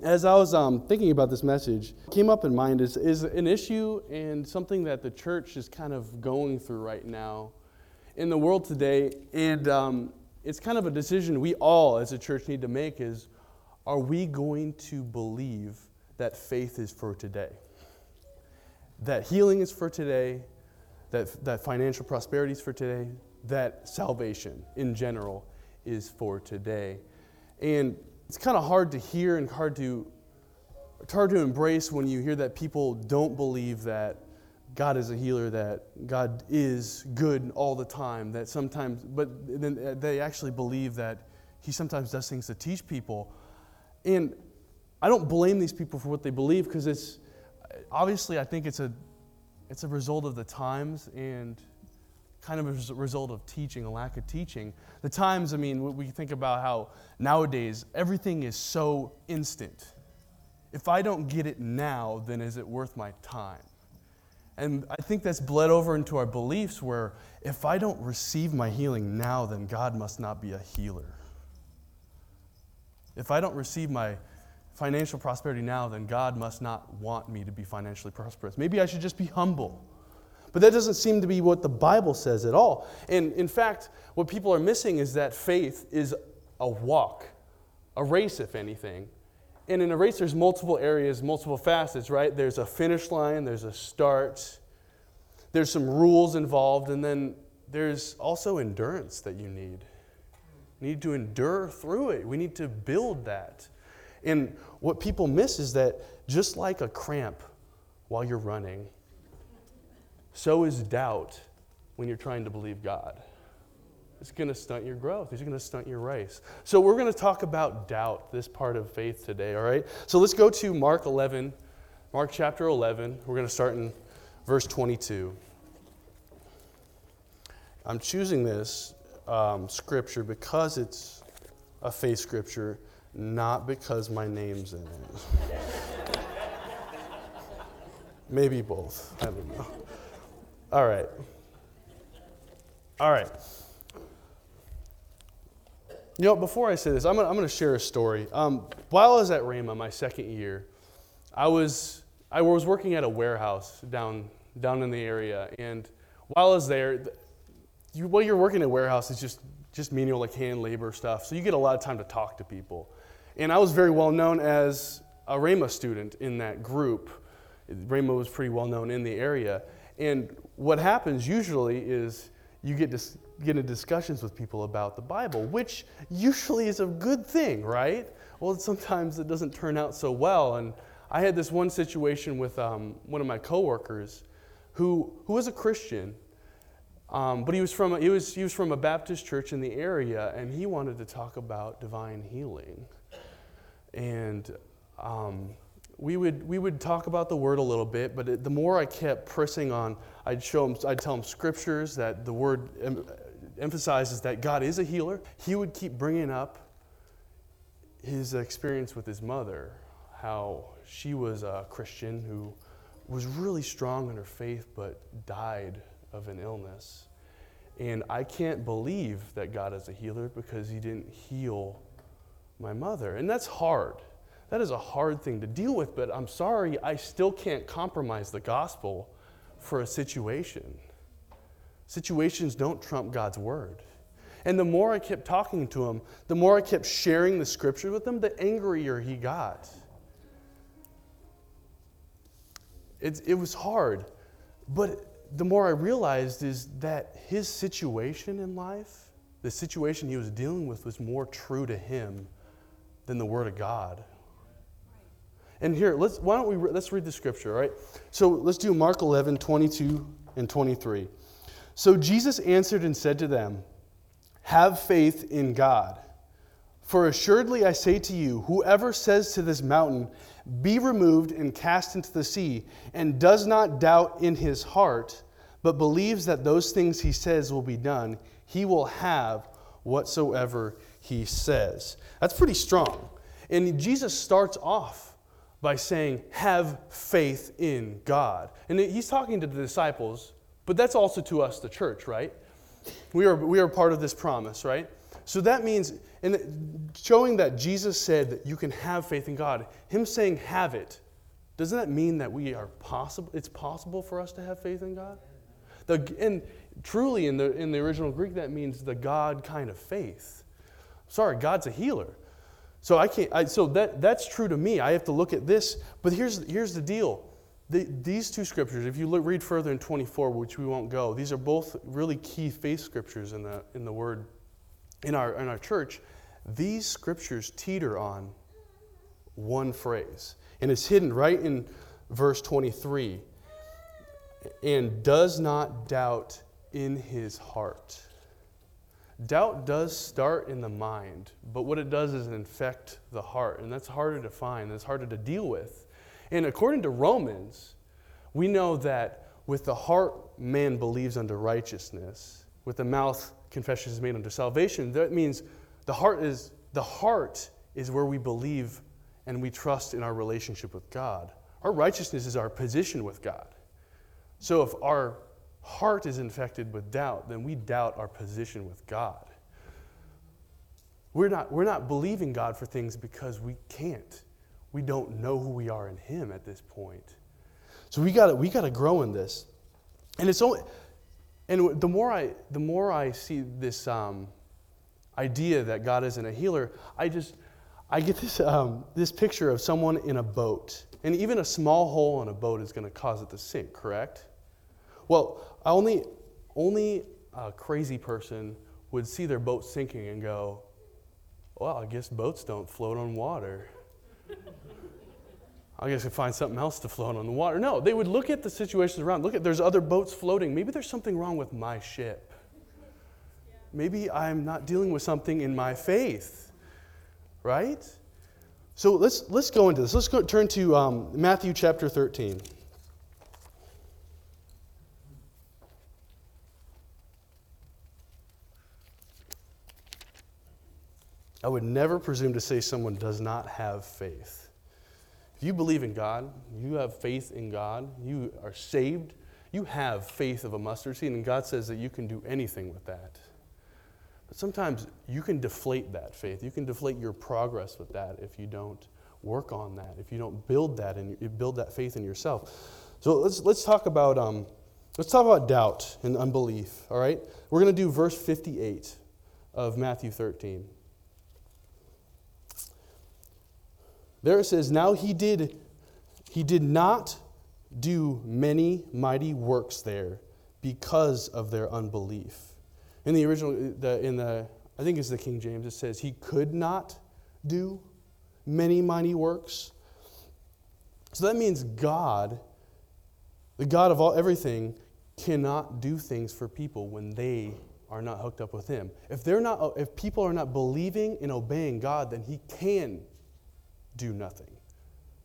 as I was um, thinking about this message, came up in mind is, is an issue and something that the church is kind of going through right now in the world today. And um, it's kind of a decision we all as a church need to make is are we going to believe that faith is for today? That healing is for today, that, that financial prosperity is for today, that salvation in general is for today. And it's kind of hard to hear and hard to it's hard to embrace when you hear that people don't believe that God is a healer, that God is good all the time, that sometimes, but then uh, they actually believe that He sometimes does things to teach people. And I don't blame these people for what they believe because it's obviously I think it's a it's a result of the times and kind of a result of teaching, a lack of teaching. The times, I mean, we think about how nowadays everything is so instant. If I don't get it now, then is it worth my time? And I think that's bled over into our beliefs where if I don't receive my healing now, then God must not be a healer. If I don't receive my financial prosperity now, then God must not want me to be financially prosperous. Maybe I should just be humble. But that doesn't seem to be what the Bible says at all. And in fact, what people are missing is that faith is a walk, a race, if anything. And in a race, there's multiple areas, multiple facets, right? There's a finish line, there's a start, there's some rules involved, and then there's also endurance that you need. You need to endure through it. We need to build that. And what people miss is that just like a cramp while you're running, so is doubt when you're trying to believe God. It's going to stunt your growth. It's going to stunt your race. So, we're going to talk about doubt, this part of faith today, all right? So, let's go to Mark 11, Mark chapter 11. We're going to start in verse 22. I'm choosing this um, scripture because it's a faith scripture, not because my name's in it. Maybe both. I don't know. All right. All right. You know, before I say this, I'm going to share a story. Um, while I was at Rhema, my second year, I was, I was working at a warehouse down, down in the area. And while I was there, you, while you're working at a warehouse, it's just, just menial, like hand labor stuff. So you get a lot of time to talk to people. And I was very well known as a Rhema student in that group. Rhema was pretty well known in the area. And what happens usually is you get, dis- get into discussions with people about the Bible, which usually is a good thing, right? Well, sometimes it doesn't turn out so well. And I had this one situation with um, one of my coworkers who, who was a Christian, um, but he was, from a, he, was, he was from a Baptist church in the area, and he wanted to talk about divine healing. And um, we would, we would talk about the word a little bit, but it, the more I kept pressing on, I'd show him, I'd tell him scriptures that the word em, emphasizes that God is a healer. He would keep bringing up his experience with his mother, how she was a Christian who was really strong in her faith but died of an illness. And I can't believe that God is a healer because he didn't heal my mother. And that's hard. That is a hard thing to deal with, but I'm sorry, I still can't compromise the gospel for a situation. Situations don't trump God's word. And the more I kept talking to him, the more I kept sharing the scripture with him, the angrier he got. It, it was hard. But the more I realized is that his situation in life, the situation he was dealing with, was more true to him than the Word of God and here, let's, why don't we, re- let's read the scripture, all right? So let's do Mark 11, 22 and 23. So Jesus answered and said to them, Have faith in God. For assuredly I say to you, whoever says to this mountain, Be removed and cast into the sea, and does not doubt in his heart, but believes that those things he says will be done, he will have whatsoever he says. That's pretty strong. And Jesus starts off by saying, have faith in God. And he's talking to the disciples, but that's also to us, the church, right? We are, we are part of this promise, right? So that means, and showing that Jesus said that you can have faith in God, Him saying have it, doesn't that mean that we are possible? It's possible for us to have faith in God. The, and truly, in the in the original Greek, that means the God kind of faith. Sorry, God's a healer. So I can't. I, so that that's true to me. I have to look at this. But here's here's the deal. The, these two scriptures, if you look, read further in 24, which we won't go, these are both really key faith scriptures in the in the Word in our in our church. These scriptures teeter on one phrase, and it's hidden right in verse 23. And does not doubt in his heart. Doubt does start in the mind, but what it does is infect the heart, and that's harder to find, that's harder to deal with. And according to Romans, we know that with the heart man believes unto righteousness, with the mouth confession is made unto salvation. That means the heart is the heart is where we believe and we trust in our relationship with God. Our righteousness is our position with God. So if our heart is infected with doubt, then we doubt our position with God. We're not, we're not believing God for things because we can't. We don't know who we are in Him at this point. So we got we got to grow in this, and it's only, and the more I the more I see this um, idea that God isn't a healer, I just I get this um, this picture of someone in a boat, and even a small hole in a boat is going to cause it to sink. Correct? Well, only, only a crazy person would see their boat sinking and go, well, I guess boats don't float on water. I guess I find something else to float on the water. No, they would look at the situations around. Look at there's other boats floating. Maybe there's something wrong with my ship. Maybe I'm not dealing with something in my faith. Right? So let's let's go into this. Let's go turn to um, Matthew chapter 13. I would never presume to say someone does not have faith. If you believe in God, you have faith in God, you are saved, you have faith of a mustard seed, and God says that you can do anything with that. But sometimes you can deflate that faith. You can deflate your progress with that if you don't work on that, if you don't build that and build that faith in yourself. So let's, let's talk about um, let's talk about doubt and unbelief. All right, we're going to do verse 58 of Matthew 13. There it says, Now he did, he did not do many mighty works there because of their unbelief. In the original, the, in the, I think it's the King James, it says, He could not do many mighty works. So that means God, the God of all everything, cannot do things for people when they are not hooked up with Him. If they're not, if people are not believing and obeying God, then He can do nothing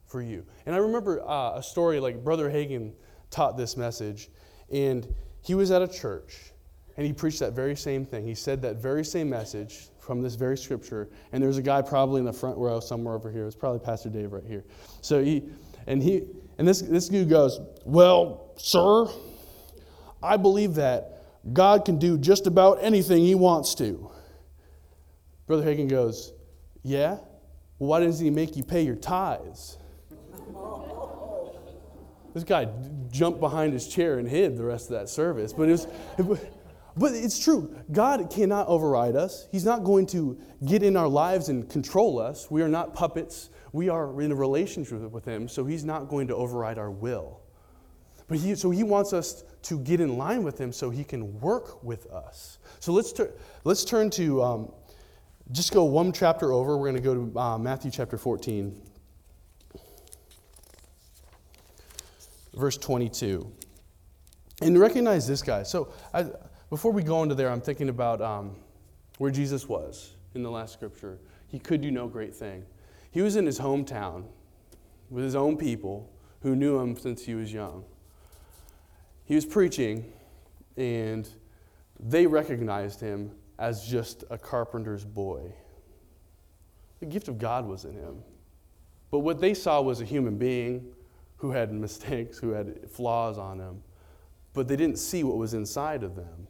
for you. And I remember uh, a story like Brother Hagin taught this message, and he was at a church and he preached that very same thing. He said that very same message from this very scripture, and there's a guy probably in the front row somewhere over here. It's probably Pastor Dave right here. So he, and he, and this, this dude goes, Well, sir, I believe that God can do just about anything he wants to. Brother Hagin goes, Yeah? Why doesn't he make you pay your tithes? this guy jumped behind his chair and hid the rest of that service. But, it was, but it's true. God cannot override us. He's not going to get in our lives and control us. We are not puppets. We are in a relationship with Him, so He's not going to override our will. But he, so He wants us to get in line with Him so He can work with us. So let's, let's turn to um, just go one chapter over. We're going to go to uh, Matthew chapter 14, verse 22. And recognize this guy. So, I, before we go into there, I'm thinking about um, where Jesus was in the last scripture. He could do no great thing. He was in his hometown with his own people who knew him since he was young. He was preaching, and they recognized him as just a carpenter's boy. The gift of God was in him. But what they saw was a human being who had mistakes, who had flaws on him. But they didn't see what was inside of them.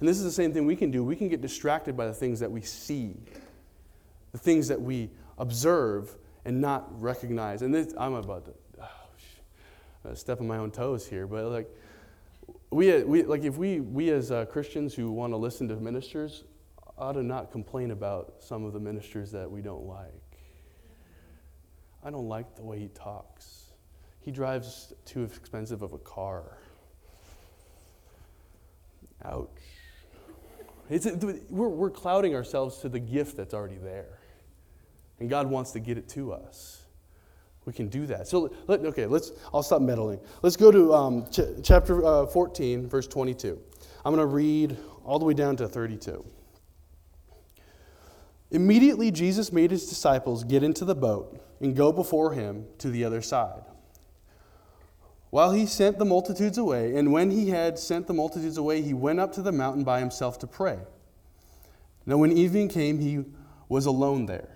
And this is the same thing we can do. We can get distracted by the things that we see, the things that we observe and not recognize. And this, I'm about to oh, step on my own toes here, but like, we, we, like if we, we as uh, Christians who want to listen to ministers ought to not complain about some of the ministers that we don't like. I don't like the way he talks. He drives too expensive of a car. Ouch. It's, we're, we're clouding ourselves to the gift that's already there. And God wants to get it to us. We can do that. So, let, okay, let's, I'll stop meddling. Let's go to um, ch- chapter uh, 14, verse 22. I'm going to read all the way down to 32. Immediately, Jesus made his disciples get into the boat and go before him to the other side. While he sent the multitudes away, and when he had sent the multitudes away, he went up to the mountain by himself to pray. Now, when evening came, he was alone there.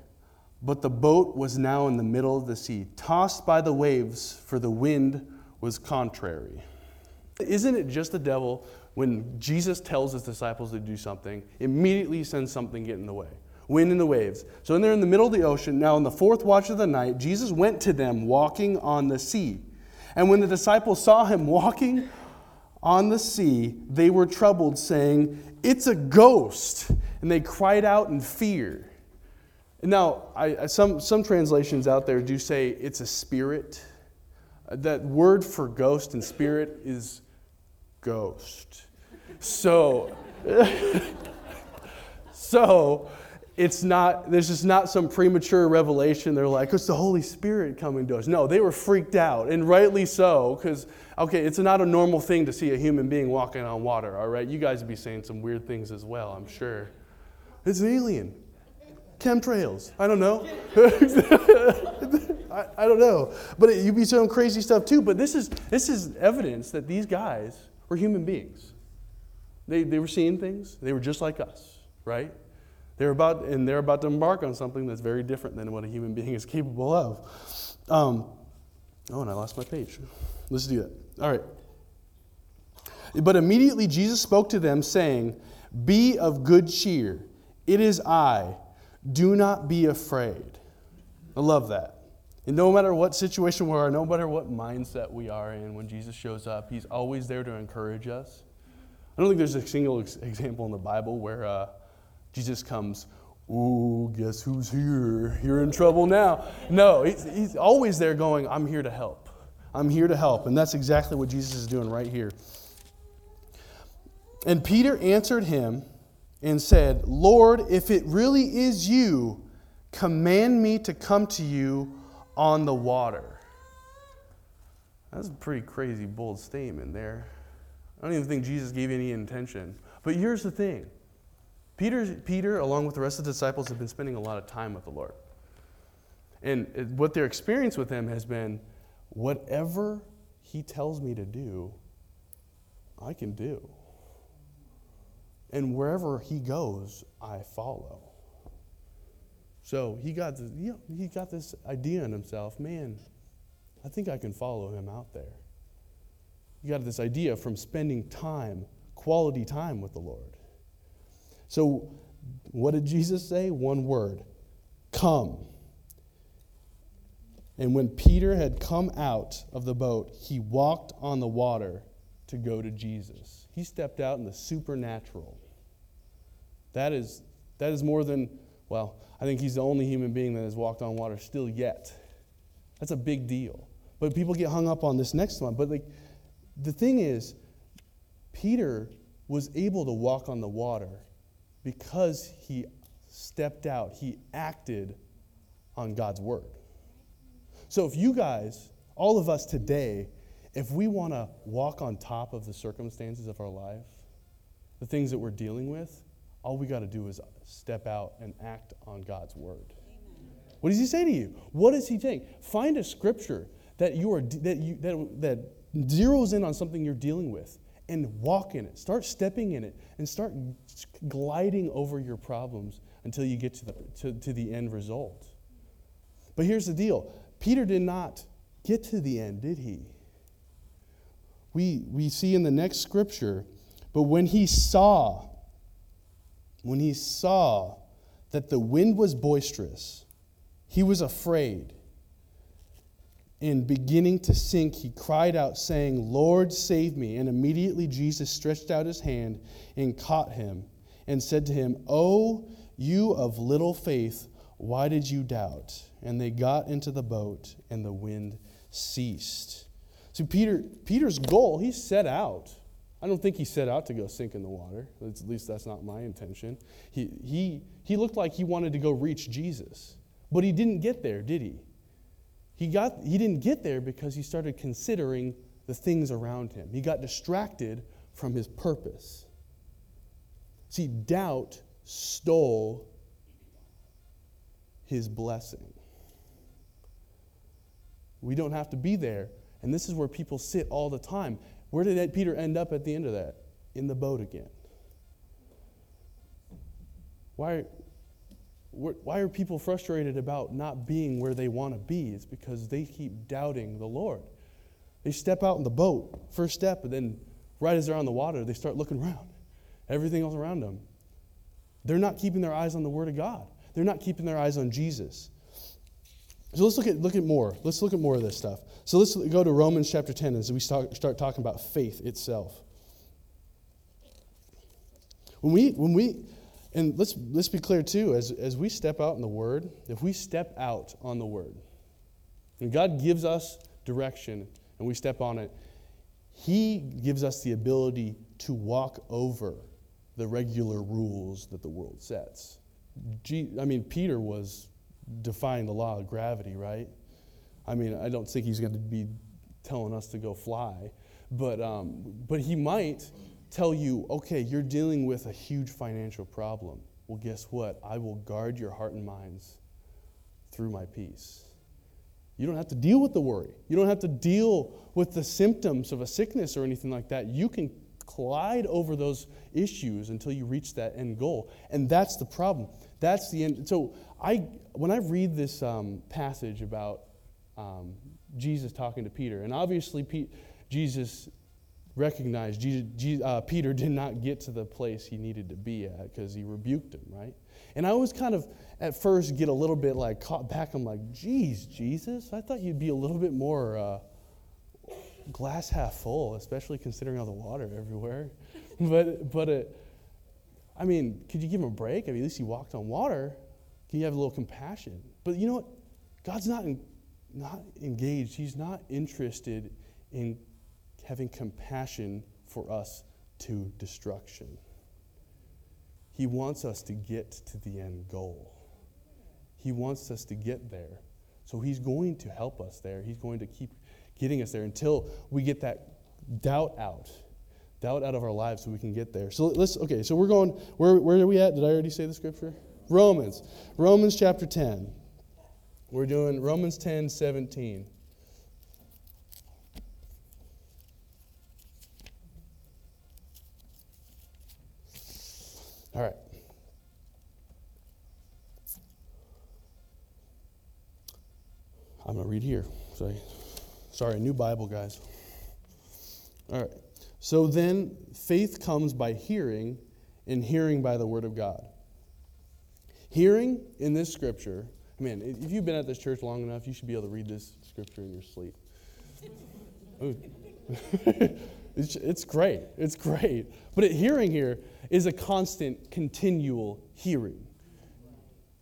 But the boat was now in the middle of the sea, tossed by the waves, for the wind was contrary. Isn't it just the devil when Jesus tells his disciples to do something, immediately sends something get in the way? Wind and the waves. So, when they're in the middle of the ocean, now in the fourth watch of the night, Jesus went to them walking on the sea. And when the disciples saw him walking on the sea, they were troubled, saying, It's a ghost. And they cried out in fear. Now, I, some, some translations out there do say it's a spirit. Uh, that word for ghost and spirit is ghost. So, so it's not, there's just not some premature revelation. They're like, it's the Holy Spirit coming to us. No, they were freaked out, and rightly so, because, okay, it's not a normal thing to see a human being walking on water, all right? You guys would be saying some weird things as well, I'm sure. It's an alien. Chemtrails. I don't know. I, I, don't know. But it, you'd be saying crazy stuff too. But this is, this is evidence that these guys were human beings. They, they were seeing things, they were just like us, right? They're about, and they're about to embark on something that's very different than what a human being is capable of. Um, oh, and I lost my page. Let's do that. All right. But immediately Jesus spoke to them, saying, Be of good cheer. It is I. Do not be afraid. I love that. And no matter what situation we are, no matter what mindset we are in, when Jesus shows up, he's always there to encourage us. I don't think there's a single example in the Bible where uh, Jesus comes, Ooh, guess who's here? You're in trouble now. No, he's, he's always there going, I'm here to help. I'm here to help. And that's exactly what Jesus is doing right here. And Peter answered him and said, Lord, if it really is you, command me to come to you on the water. That's a pretty crazy, bold statement there. I don't even think Jesus gave any intention. But here's the thing Peter, Peter, along with the rest of the disciples, have been spending a lot of time with the Lord. And what their experience with him has been whatever he tells me to do, I can do. And wherever he goes, I follow. So he got, this, you know, he got this idea in himself man, I think I can follow him out there. He got this idea from spending time, quality time with the Lord. So, what did Jesus say? One word come. And when Peter had come out of the boat, he walked on the water to go to Jesus. He stepped out in the supernatural. That is, that is more than, well, I think he's the only human being that has walked on water still yet. That's a big deal. But people get hung up on this next one. But like, the thing is, Peter was able to walk on the water because he stepped out, he acted on God's word. So if you guys, all of us today, if we want to walk on top of the circumstances of our life, the things that we're dealing with, all we got to do is step out and act on God's word. Amen. What does he say to you? What does he think? Find a scripture that you are that you that, that zeroes in on something you're dealing with and walk in it. Start stepping in it and start gliding over your problems until you get to the, to, to the end result. But here's the deal Peter did not get to the end, did he? We, we see in the next scripture, but when he saw when he saw that the wind was boisterous, he was afraid. And beginning to sink, he cried out, saying, Lord, save me. And immediately Jesus stretched out his hand and caught him and said to him, O you of little faith, why did you doubt? And they got into the boat, and the wind ceased. So Peter, Peter's goal, he set out. I don't think he set out to go sink in the water. At least that's not my intention. He, he, he looked like he wanted to go reach Jesus. But he didn't get there, did he? He, got, he didn't get there because he started considering the things around him. He got distracted from his purpose. See, doubt stole his blessing. We don't have to be there. And this is where people sit all the time. Where did Peter end up at the end of that? In the boat again. Why, why are people frustrated about not being where they want to be? It's because they keep doubting the Lord. They step out in the boat, first step, and then right as they're on the water, they start looking around. Everything else around them. They're not keeping their eyes on the Word of God. They're not keeping their eyes on Jesus. So let's look at, look at more. Let's look at more of this stuff. So let's go to Romans chapter 10 as we start, start talking about faith itself. When we, when we, and let's, let's be clear too, as, as we step out in the Word, if we step out on the Word, and God gives us direction and we step on it, He gives us the ability to walk over the regular rules that the world sets. I mean, Peter was defying the law of gravity, right? I mean, I don't think he's going to be telling us to go fly, but, um, but he might tell you, okay, you're dealing with a huge financial problem. Well, guess what? I will guard your heart and minds through my peace. You don't have to deal with the worry. You don't have to deal with the symptoms of a sickness or anything like that. You can glide over those issues until you reach that end goal. And that's the problem. That's the end. So I, when I read this um, passage about um, Jesus talking to Peter, and obviously Pete, Jesus recognized Jesus, uh, Peter did not get to the place he needed to be at because he rebuked him, right? And I always kind of, at first, get a little bit like caught back. I'm like, geez, Jesus, I thought you'd be a little bit more uh, glass half full, especially considering all the water everywhere. but, but it, I mean, could you give him a break? I mean, at least he walked on water. Can you have a little compassion? But you know what? God's not, in, not engaged. He's not interested in having compassion for us to destruction. He wants us to get to the end goal. He wants us to get there. So he's going to help us there. He's going to keep getting us there until we get that doubt out doubt out of our lives so we can get there. So let's, okay, so we're going, where, where are we at? Did I already say the scripture? Romans. Romans chapter 10. We're doing Romans 10, 17. All right. I'm going to read here. Sorry. Sorry, new Bible, guys. All right. So then, faith comes by hearing, and hearing by the Word of God. Hearing in this scripture, man, if you've been at this church long enough, you should be able to read this scripture in your sleep. it's, it's great. It's great. But it, hearing here is a constant, continual hearing.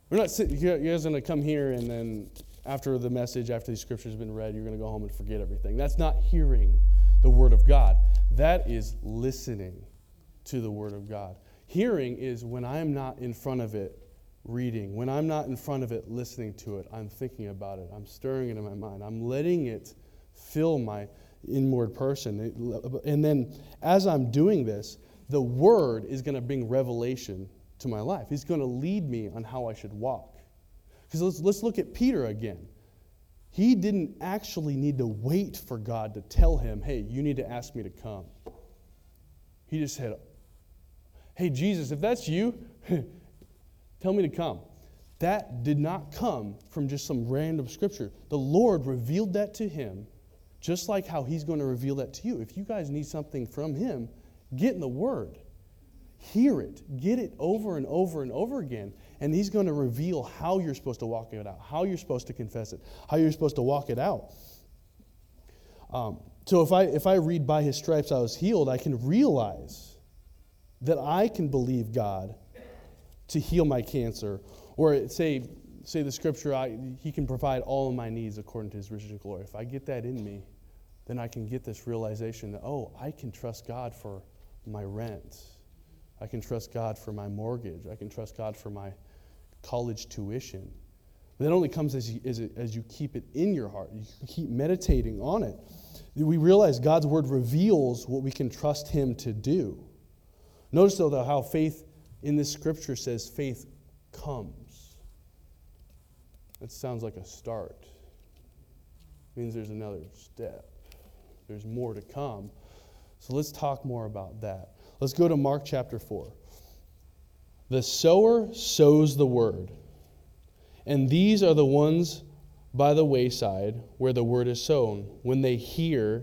We're not sitting, you guys are going to come here and then after the message, after the scriptures have been read, you're going to go home and forget everything. That's not hearing the Word of God. That is listening to the Word of God. Hearing is when I'm not in front of it reading, when I'm not in front of it listening to it, I'm thinking about it, I'm stirring it in my mind, I'm letting it fill my inward person. And then as I'm doing this, the Word is going to bring revelation to my life. He's going to lead me on how I should walk. Because let's, let's look at Peter again. He didn't actually need to wait for God to tell him, hey, you need to ask me to come. He just said, hey, Jesus, if that's you, tell me to come. That did not come from just some random scripture. The Lord revealed that to him, just like how he's going to reveal that to you. If you guys need something from him, get in the Word. Hear it, get it over and over and over again. And he's going to reveal how you're supposed to walk it out, how you're supposed to confess it, how you're supposed to walk it out. Um, so if I, if I read by his stripes I was healed, I can realize that I can believe God to heal my cancer. Or say, say the scripture, I, he can provide all of my needs according to his riches and glory. If I get that in me, then I can get this realization that, oh, I can trust God for my rent. I can trust God for my mortgage. I can trust God for my college tuition. But that only comes as you, as, it, as you keep it in your heart. You keep meditating on it. We realize God's word reveals what we can trust Him to do. Notice, though, how faith in this scripture says faith comes. That sounds like a start. It means there's another step, there's more to come. So let's talk more about that. Let's go to Mark chapter 4. The sower sows the word, and these are the ones by the wayside where the word is sown. When they hear,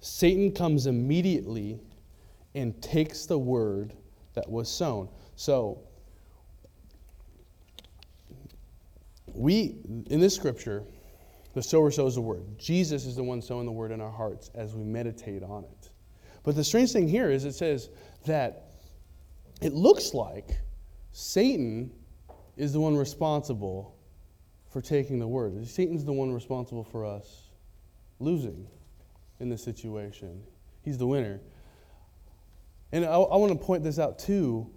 Satan comes immediately and takes the word that was sown. So, we, in this scripture, the sower sows the word. Jesus is the one sowing the word in our hearts as we meditate on it. But the strange thing here is it says that it looks like Satan is the one responsible for taking the word. Satan's the one responsible for us losing in this situation. He's the winner. And I, I want to point this out too.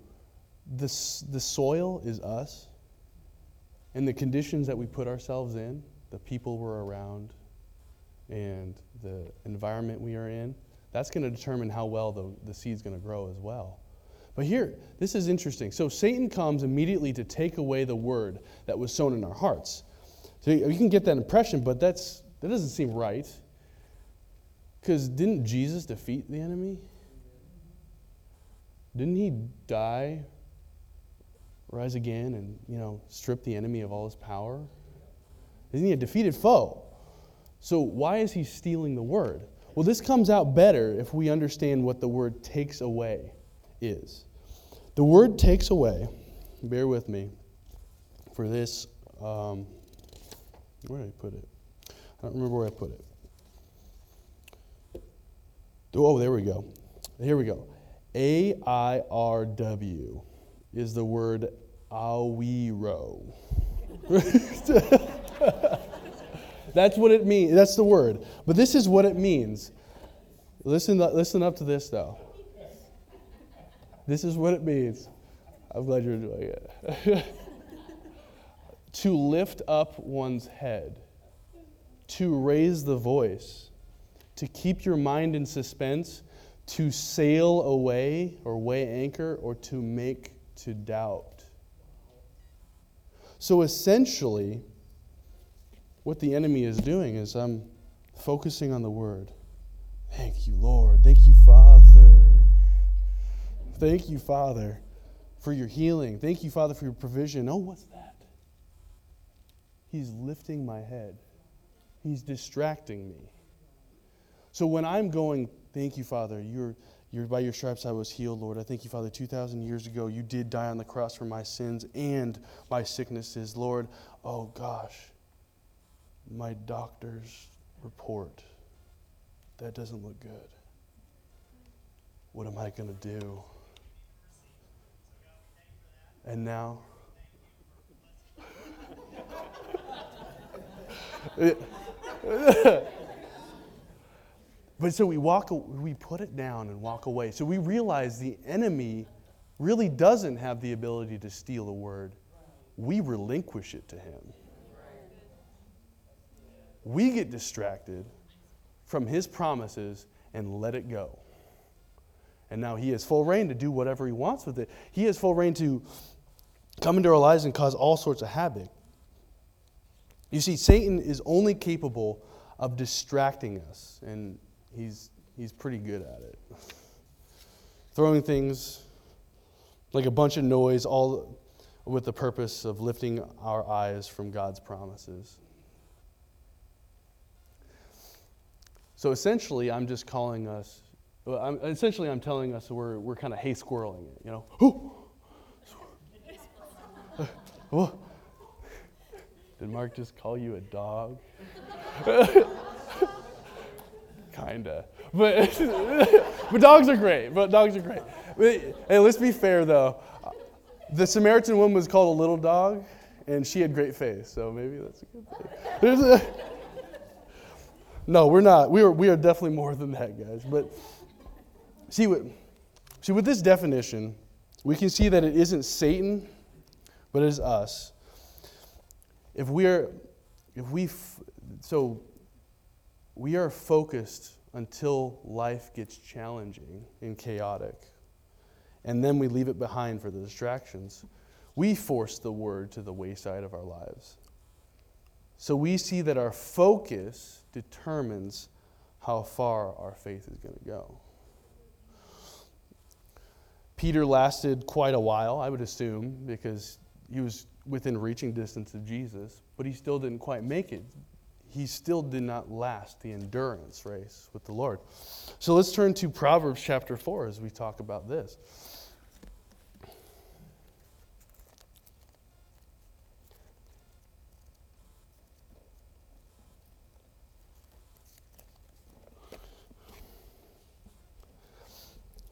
This, the soil is us, and the conditions that we put ourselves in, the people we're around, and the environment we are in that's going to determine how well the, the seed's going to grow as well. But here, this is interesting. So Satan comes immediately to take away the word that was sown in our hearts. So you can get that impression, but that's, that doesn't seem right. Because didn't Jesus defeat the enemy? Didn't he die, rise again, and you know strip the enemy of all his power? Isn't he a defeated foe? So why is he stealing the word? Well, this comes out better if we understand what the word takes away is. The word takes away, bear with me, for this. Um, where did I put it? I don't remember where I put it. Oh, there we go. Here we go. A I R W is the word awiro. That's what it means. That's the word. But this is what it means. Listen, listen up to this, though. This is what it means. I'm glad you're enjoying it. to lift up one's head, to raise the voice, to keep your mind in suspense, to sail away or weigh anchor, or to make to doubt. So essentially, what the enemy is doing is I'm um, focusing on the word. Thank you, Lord. Thank you, Father. Thank you, Father, for your healing. Thank you, Father, for your provision. Oh, what's that? He's lifting my head, He's distracting me. So when I'm going, Thank you, Father, you're. You're, by your stripes I was healed, Lord. I thank you, Father. 2,000 years ago, you did die on the cross for my sins and my sicknesses, Lord. Oh, gosh my doctor's report. That doesn't look good. What am I going to do? And now, but so we walk, we put it down and walk away. So we realize the enemy really doesn't have the ability to steal a word. We relinquish it to him we get distracted from his promises and let it go. And now he has full reign to do whatever he wants with it. He has full reign to come into our lives and cause all sorts of havoc. You see, Satan is only capable of distracting us, and he's, he's pretty good at it. Throwing things like a bunch of noise, all with the purpose of lifting our eyes from God's promises. So essentially, I'm just calling us, I'm, essentially, I'm telling us we're, we're kind of hay squirreling it, you know? Did Mark just call you a dog? Kinda. But, but dogs are great. But dogs are great. But, hey, let's be fair though. The Samaritan woman was called a little dog, and she had great faith, so maybe that's a good thing. There's a, no, we're not. We are, we are definitely more than that, guys. But see, what, see, with this definition, we can see that it isn't Satan, but it is us. If we are, if we, so we are focused until life gets challenging and chaotic, and then we leave it behind for the distractions. We force the word to the wayside of our lives. So we see that our focus determines how far our faith is going to go. Peter lasted quite a while, I would assume, because he was within reaching distance of Jesus, but he still didn't quite make it. He still did not last the endurance race with the Lord. So let's turn to Proverbs chapter 4 as we talk about this.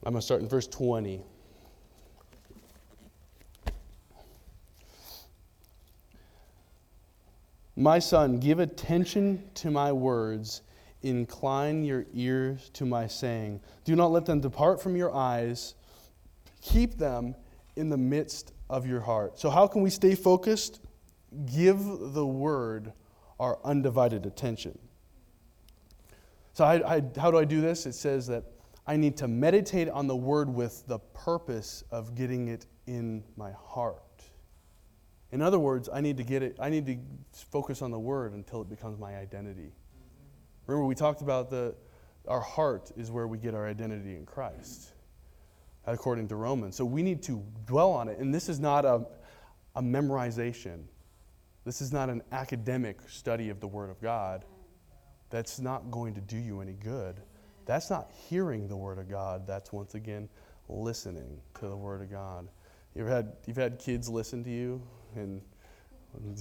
I'm going to start in verse 20. My son, give attention to my words, incline your ears to my saying. Do not let them depart from your eyes, keep them in the midst of your heart. So, how can we stay focused? Give the word our undivided attention. So, I, I, how do I do this? It says that I need to meditate on the word with the purpose of getting it in my heart. In other words, I need to get it, I need to focus on the word until it becomes my identity. Remember, we talked about the our heart is where we get our identity in Christ, according to Romans. So we need to dwell on it. And this is not a, a memorization. This is not an academic study of the Word of God. That's not going to do you any good. That's not hearing the Word of God. That's once again listening to the Word of God. You've had, you've had kids listen to you and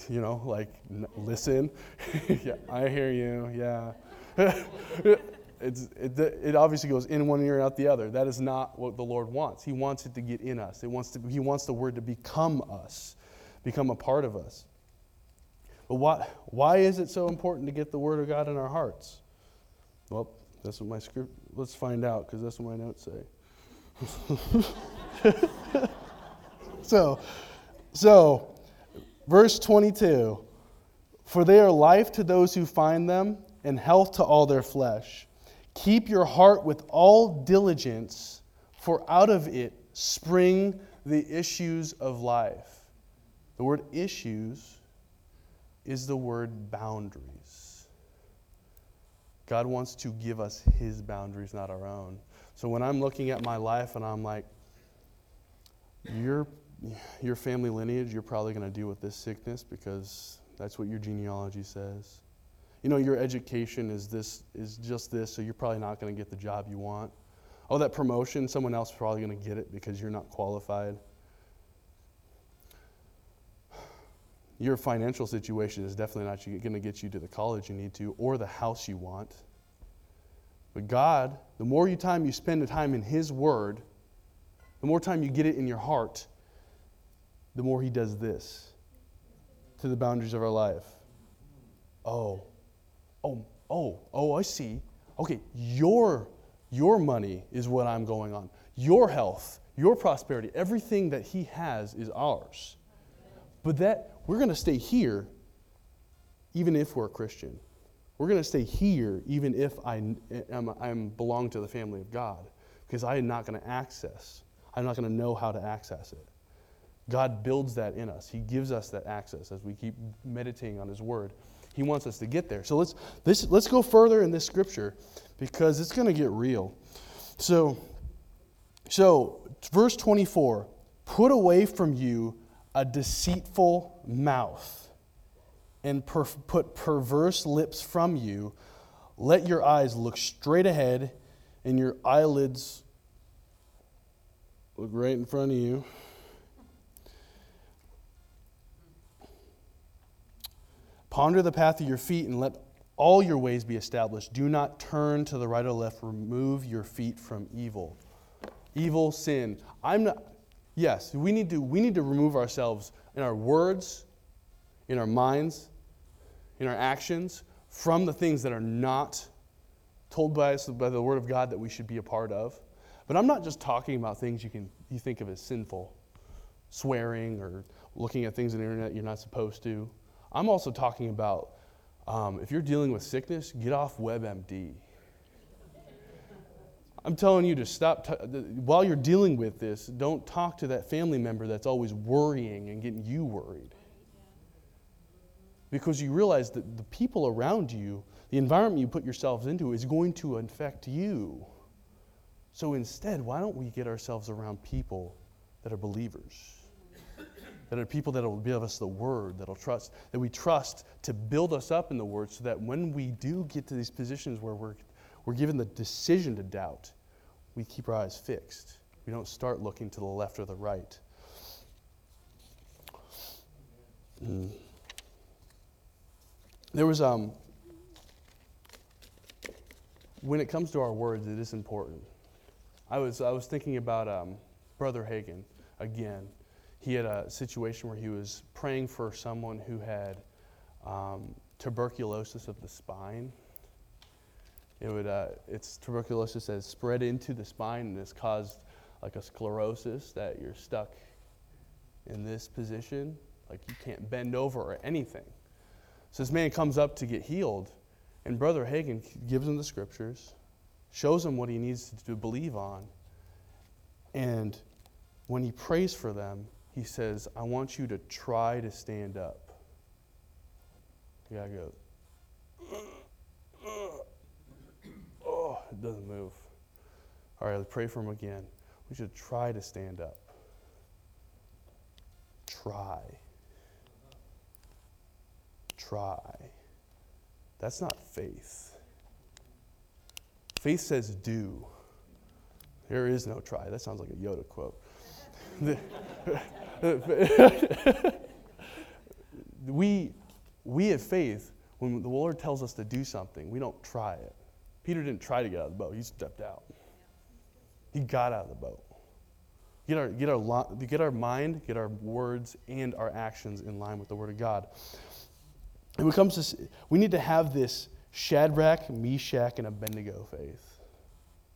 you know, like listen. yeah, I hear you. Yeah. it's, it, it obviously goes in one ear and out the other. That is not what the Lord wants. He wants it to get in us. It wants to, he wants the word to become us, become a part of us. But why, why is it so important to get the word of God in our hearts? Well, that's what my script, let's find out because that's what my notes say. so, so, verse 22 For they are life to those who find them, and health to all their flesh. Keep your heart with all diligence, for out of it spring the issues of life. The word issues is the word boundaries. God wants to give us his boundaries, not our own. So when I'm looking at my life and I'm like, your, your family lineage, you're probably going to deal with this sickness because that's what your genealogy says. You know, your education is this is just this, so you're probably not going to get the job you want. Oh, that promotion, someone else is probably going to get it because you're not qualified. Your financial situation is definitely not going to get you to the college you need to or the house you want. But God, the more you time you spend the time in His Word, the more time you get it in your heart, the more He does this to the boundaries of our life. Oh, oh, oh, oh, I see. Okay, your, your money is what I'm going on. Your health, your prosperity, everything that He has is ours. But that, we're going to stay here even if we're a Christian. We're going to stay here even if I am, I'm belong to the family of God because I am not going to access. I'm not going to know how to access it. God builds that in us. He gives us that access as we keep meditating on His Word. He wants us to get there. So let's, this, let's go further in this scripture because it's going to get real. So, so, verse 24 put away from you a deceitful mouth and per- put perverse lips from you. Let your eyes look straight ahead and your eyelids look right in front of you. Ponder the path of your feet and let all your ways be established. Do not turn to the right or left. Remove your feet from evil. Evil, sin. I'm not, yes, we need to, we need to remove ourselves in our words, in our minds, in our actions from the things that are not told by us by the Word of God that we should be a part of. But I'm not just talking about things you can you think of as sinful, swearing or looking at things on the internet you're not supposed to. I'm also talking about um, if you're dealing with sickness, get off WebMD. I'm telling you to stop. T- while you're dealing with this, don't talk to that family member that's always worrying and getting you worried. Because you realize that the people around you, the environment you put yourselves into, is going to infect you. So instead, why don't we get ourselves around people that are believers? That are people that will give us the word, that'll trust, that we trust to build us up in the word so that when we do get to these positions where we're, we're given the decision to doubt, we keep our eyes fixed. We don't start looking to the left or the right. Mm. There was, um, when it comes to our words, it is important. I was, I was thinking about um, Brother Hagin again he had a situation where he was praying for someone who had um, tuberculosis of the spine. It would, uh, it's tuberculosis that has spread into the spine and has caused like a sclerosis that you're stuck in this position, like you can't bend over or anything. So this man comes up to get healed, and Brother Hagin gives him the scriptures, shows him what he needs to believe on, and when he prays for them, he says, I want you to try to stand up. The guy goes, oh, it doesn't move. All right, let's pray for him again. We should try to stand up. Try. Try. That's not faith. Faith says do. There is no try. That sounds like a Yoda quote. we, we have faith when the Lord tells us to do something, we don't try it. Peter didn't try to get out of the boat, he stepped out. He got out of the boat. Get our, get, our, get our mind, get our words, and our actions in line with the Word of God. And when it comes to, we need to have this Shadrach, Meshach, and Abednego faith,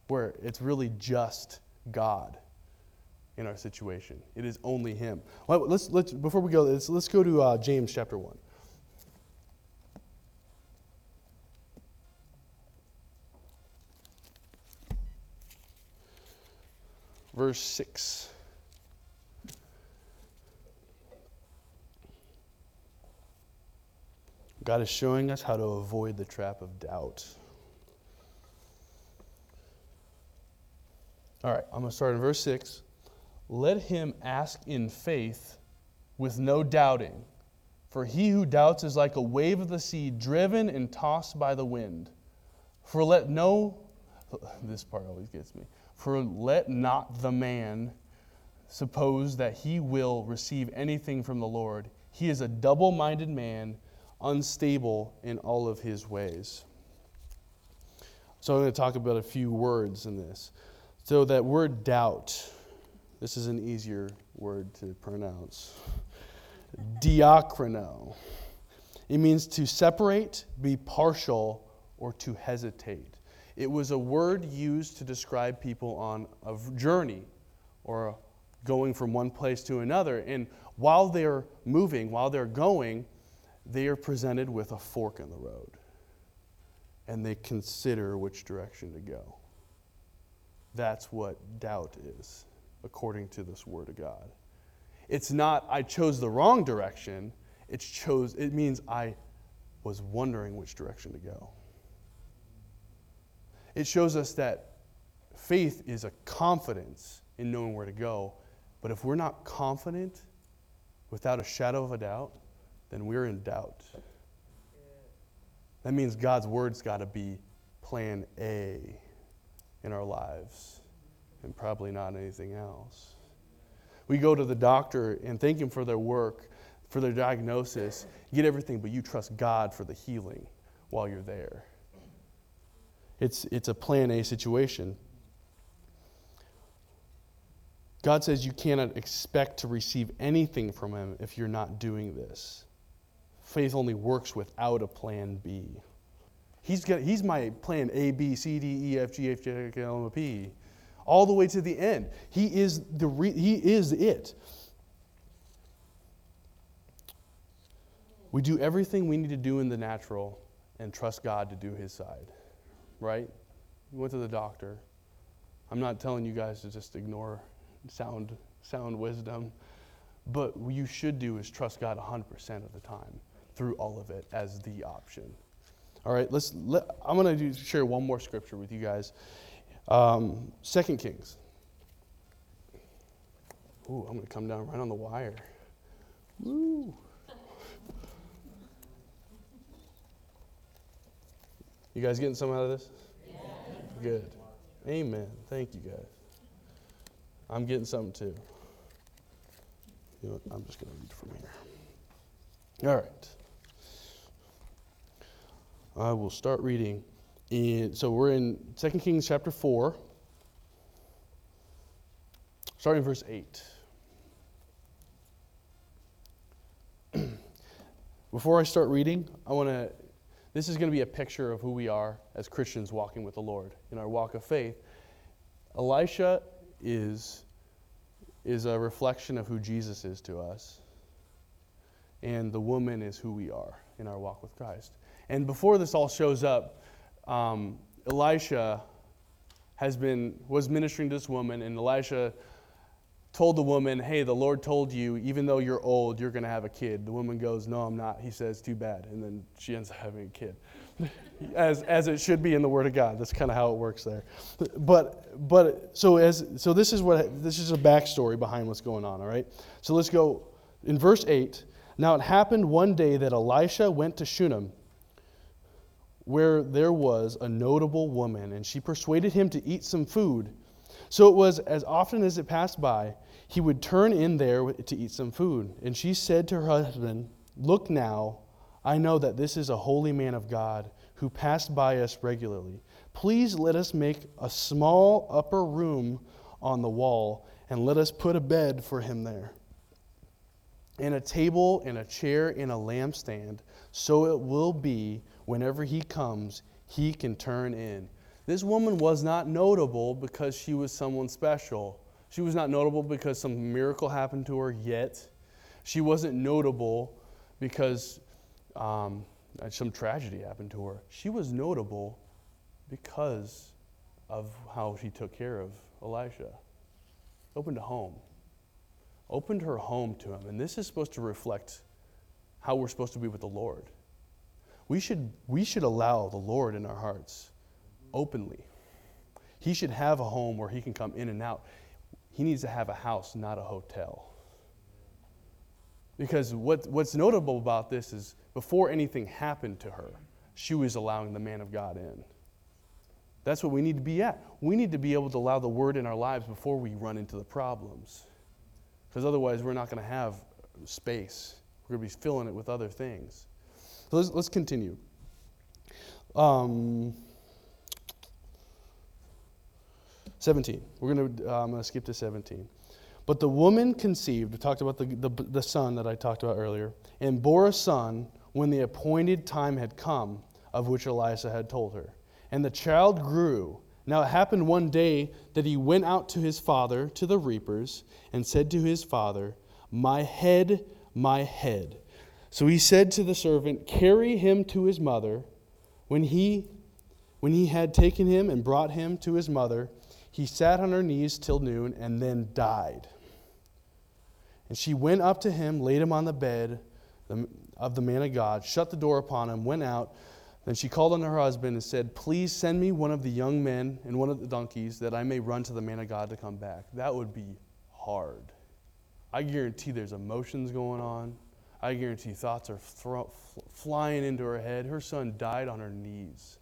where it's really just God in our situation. It is only Him. Well, let's, let's, before we go, let's, let's go to uh, James chapter 1. Verse 6. God is showing us how to avoid the trap of doubt. All right, I'm going to start in verse 6 let him ask in faith with no doubting. For he who doubts is like a wave of the sea driven and tossed by the wind. For let no, this part always gets me. For let not the man suppose that he will receive anything from the Lord. He is a double minded man, unstable in all of his ways. So I'm going to talk about a few words in this. So that word doubt this is an easier word to pronounce. Diakrino. It means to separate, be partial, or to hesitate. It was a word used to describe people on a journey or going from one place to another. And while they're moving, while they're going, they are presented with a fork in the road. And they consider which direction to go. That's what doubt is according to this word of God. It's not I chose the wrong direction. It's chose it means I was wondering which direction to go. It shows us that faith is a confidence in knowing where to go, but if we're not confident without a shadow of a doubt, then we're in doubt. That means God's word's got to be plan A, in our lives, and probably not anything else. We go to the doctor and thank him for their work, for their diagnosis, get everything, but you trust God for the healing while you're there. It's, it's a plan A situation. God says you cannot expect to receive anything from Him if you're not doing this. Faith only works without a plan B. He's, got, he's my plan A, B, C, D, E, F, G, H, J, K, L, M, P, all the way to the end. He is, the re, he is it. We do everything we need to do in the natural and trust God to do His side, right? We went to the doctor. I'm not telling you guys to just ignore sound, sound wisdom. But what you should do is trust God 100% of the time through all of it as the option. All right, let's. Let, I'm going to share one more scripture with you guys. Um, Second Kings. Ooh, I'm going to come down right on the wire. Woo. You guys getting some out of this? Yeah. Good. Amen. Thank you, guys. I'm getting something too. You know I'm just going to read from here. All right. I will start reading. In, so we're in 2 Kings chapter 4, starting verse 8. Before I start reading, I want to, this is going to be a picture of who we are as Christians walking with the Lord in our walk of faith. Elisha is, is a reflection of who Jesus is to us, and the woman is who we are in our walk with Christ. And before this all shows up, um, Elisha has been was ministering to this woman, and Elisha told the woman, Hey, the Lord told you, even though you're old, you're going to have a kid. The woman goes, No, I'm not. He says, Too bad. And then she ends up having a kid as, as it should be in the Word of God. That's kind of how it works there. But, but so, as, so this is what this is a backstory behind what's going on, all right? So let's go in verse 8. Now it happened one day that Elisha went to Shunem, where there was a notable woman, and she persuaded him to eat some food. So it was as often as it passed by, he would turn in there to eat some food. And she said to her husband, Look now, I know that this is a holy man of God who passed by us regularly. Please let us make a small upper room on the wall and let us put a bed for him there, and a table and a chair and a lampstand, so it will be whenever he comes, he can turn in. This woman was not notable because she was someone special. She was not notable because some miracle happened to her yet. She wasn't notable because um, some tragedy happened to her. She was notable because of how she took care of Elisha. Opened a home, opened her home to him. And this is supposed to reflect how we're supposed to be with the Lord. We should, we should allow the Lord in our hearts openly. He should have a home where he can come in and out. He needs to have a house, not a hotel. Because what, what's notable about this is before anything happened to her, she was allowing the man of God in. That's what we need to be at. We need to be able to allow the word in our lives before we run into the problems. Because otherwise, we're not going to have space. We're going to be filling it with other things. So let's, let's continue. Um, 17. We're going to, uh, I'm going to skip to 17. But the woman conceived, we talked about the, the, the son that I talked about earlier, and bore a son when the appointed time had come, of which Elisha had told her. And the child grew. Now it happened one day that he went out to his father, to the reapers, and said to his father, My head, my head. So he said to the servant, Carry him to his mother. When he, when he had taken him and brought him to his mother, he sat on her knees till noon and then died. And she went up to him, laid him on the bed of the man of God, shut the door upon him, went out. Then she called on her husband and said, Please send me one of the young men and one of the donkeys that I may run to the man of God to come back. That would be hard. I guarantee there's emotions going on. I guarantee thoughts are flying into her head. Her son died on her knees.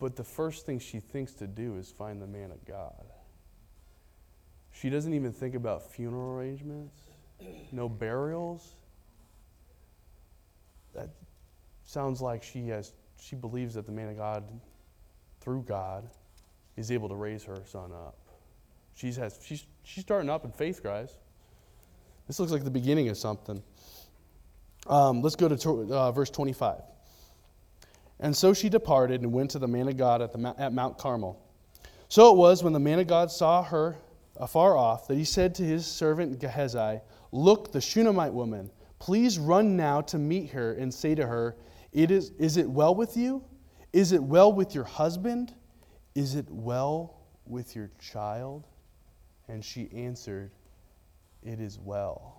But the first thing she thinks to do is find the man of God. She doesn't even think about funeral arrangements, no burials. That sounds like she has she believes that the man of God through God is able to raise her son up. She's has she's she's starting up in faith, guys. This looks like the beginning of something. Um, let's go to uh, verse 25. And so she departed and went to the man of God at, the, at Mount Carmel. So it was when the man of God saw her afar off that he said to his servant Gehazi, Look, the Shunammite woman, please run now to meet her and say to her, it is, is it well with you? Is it well with your husband? Is it well with your child? And she answered, It is well.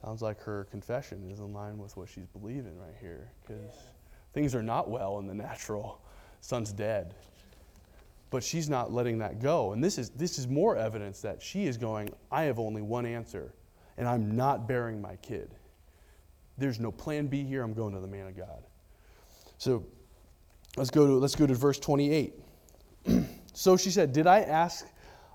Sounds like her confession is in line with what she's believing right here because things are not well in the natural. Son's dead. But she's not letting that go. And this is, this is more evidence that she is going, I have only one answer, and I'm not bearing my kid. There's no plan B here. I'm going to the man of God. So let's go to, let's go to verse 28. so she said, Did I ask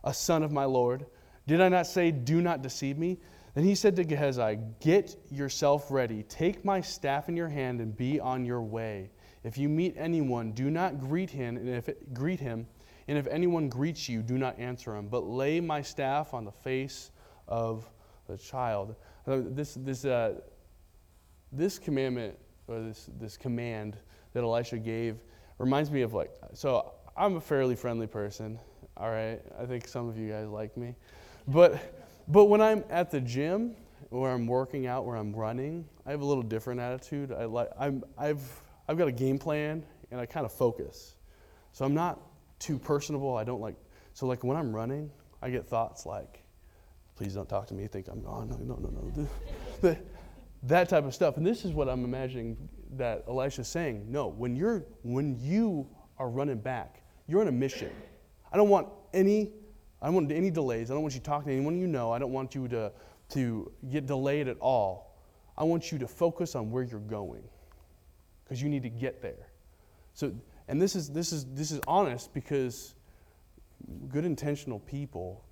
a son of my Lord? Did I not say, Do not deceive me? Then he said to Gehazi, Get yourself ready, take my staff in your hand, and be on your way. If you meet anyone, do not greet him, and if it, greet him, and if anyone greets you, do not answer him, but lay my staff on the face of the child. This, this, uh, this commandment, or this, this command that Elisha gave, reminds me of like, so I'm a fairly friendly person, all right? I think some of you guys like me. But but when I'm at the gym, where I'm working out, where I'm running, I have a little different attitude. I like I'm I've I've got a game plan and I kind of focus. So I'm not too personable. I don't like so like when I'm running, I get thoughts like, please don't talk to me, think I'm gone. No, no, no, no. that type of stuff. And this is what I'm imagining that Elisha's saying. No, when you're when you are running back, you're on a mission. I don't want any I don't want any delays. I don't want you talking to anyone you know. I don't want you to, to get delayed at all. I want you to focus on where you're going because you need to get there. So, and this is, this, is, this is honest because good intentional people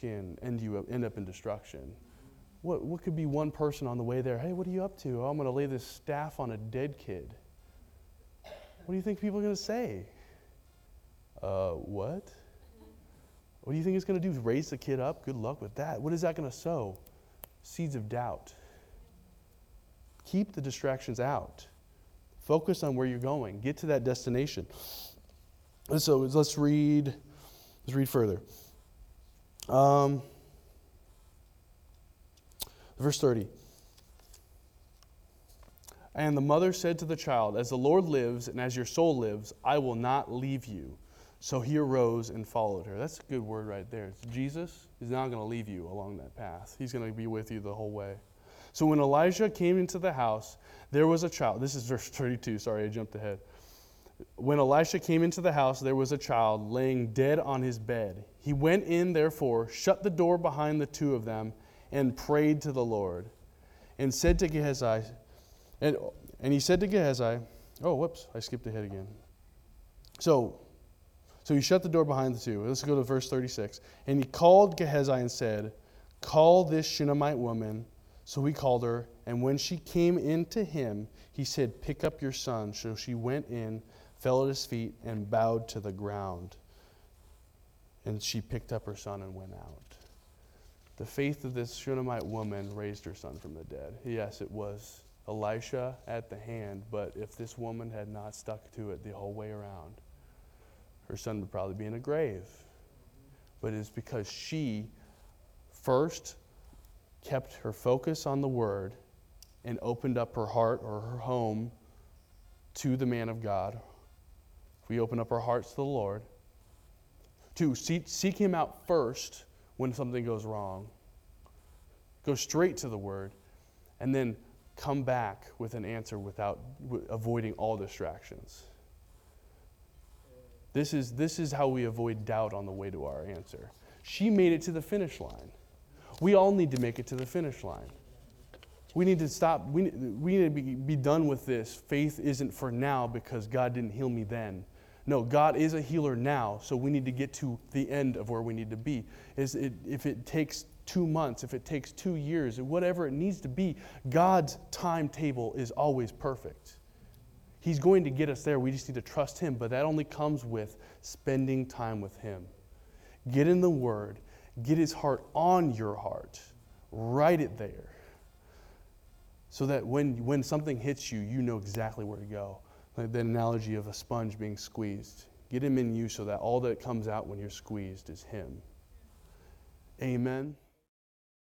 can end, you up, end up in destruction. What, what could be one person on the way there? Hey, what are you up to? Oh, I'm going to lay this staff on a dead kid. What do you think people are going to say? Uh, what? What do you think it's going to do? Raise the kid up? Good luck with that. What is that going to sow? Seeds of doubt. Keep the distractions out. Focus on where you're going. Get to that destination. And so let's read. Let's read further. Um, verse 30. And the mother said to the child, As the Lord lives and as your soul lives, I will not leave you. So he arose and followed her. That's a good word right there. It's Jesus is not going to leave you along that path, he's going to be with you the whole way. So when Elijah came into the house, there was a child. This is verse 32. Sorry, I jumped ahead. When Elisha came into the house, there was a child laying dead on his bed. He went in, therefore, shut the door behind the two of them, and prayed to the Lord, and said to Gehazi, and, and he said to Gehazi, oh, whoops, I skipped ahead again. So so he shut the door behind the two. Let's go to verse 36. And he called Gehazi and said, Call this Shunammite woman. So he called her, and when she came in to him, he said, Pick up your son. So she went in, fell at his feet, and bowed to the ground. And she picked up her son and went out. The faith of this Shunammite woman raised her son from the dead. Yes, it was Elisha at the hand, but if this woman had not stuck to it the whole way around, her son would probably be in a grave. But it's because she first kept her focus on the word and opened up her heart or her home to the man of God. We open up our hearts to the Lord. To seek, seek him out first when something goes wrong. Go straight to the word and then come back with an answer without avoiding all distractions. This is, this is how we avoid doubt on the way to our answer. She made it to the finish line. We all need to make it to the finish line. We need to stop. We, we need to be, be done with this. Faith isn't for now because God didn't heal me then. No, God is a healer now, so we need to get to the end of where we need to be. Is it, if it takes two months, if it takes two years, whatever it needs to be, God's timetable is always perfect. He's going to get us there. We just need to trust Him, but that only comes with spending time with Him. Get in the Word, get His heart on your heart, write it there, so that when, when something hits you, you know exactly where to go like the analogy of a sponge being squeezed. Get him in you so that all that comes out when you're squeezed is him. Amen.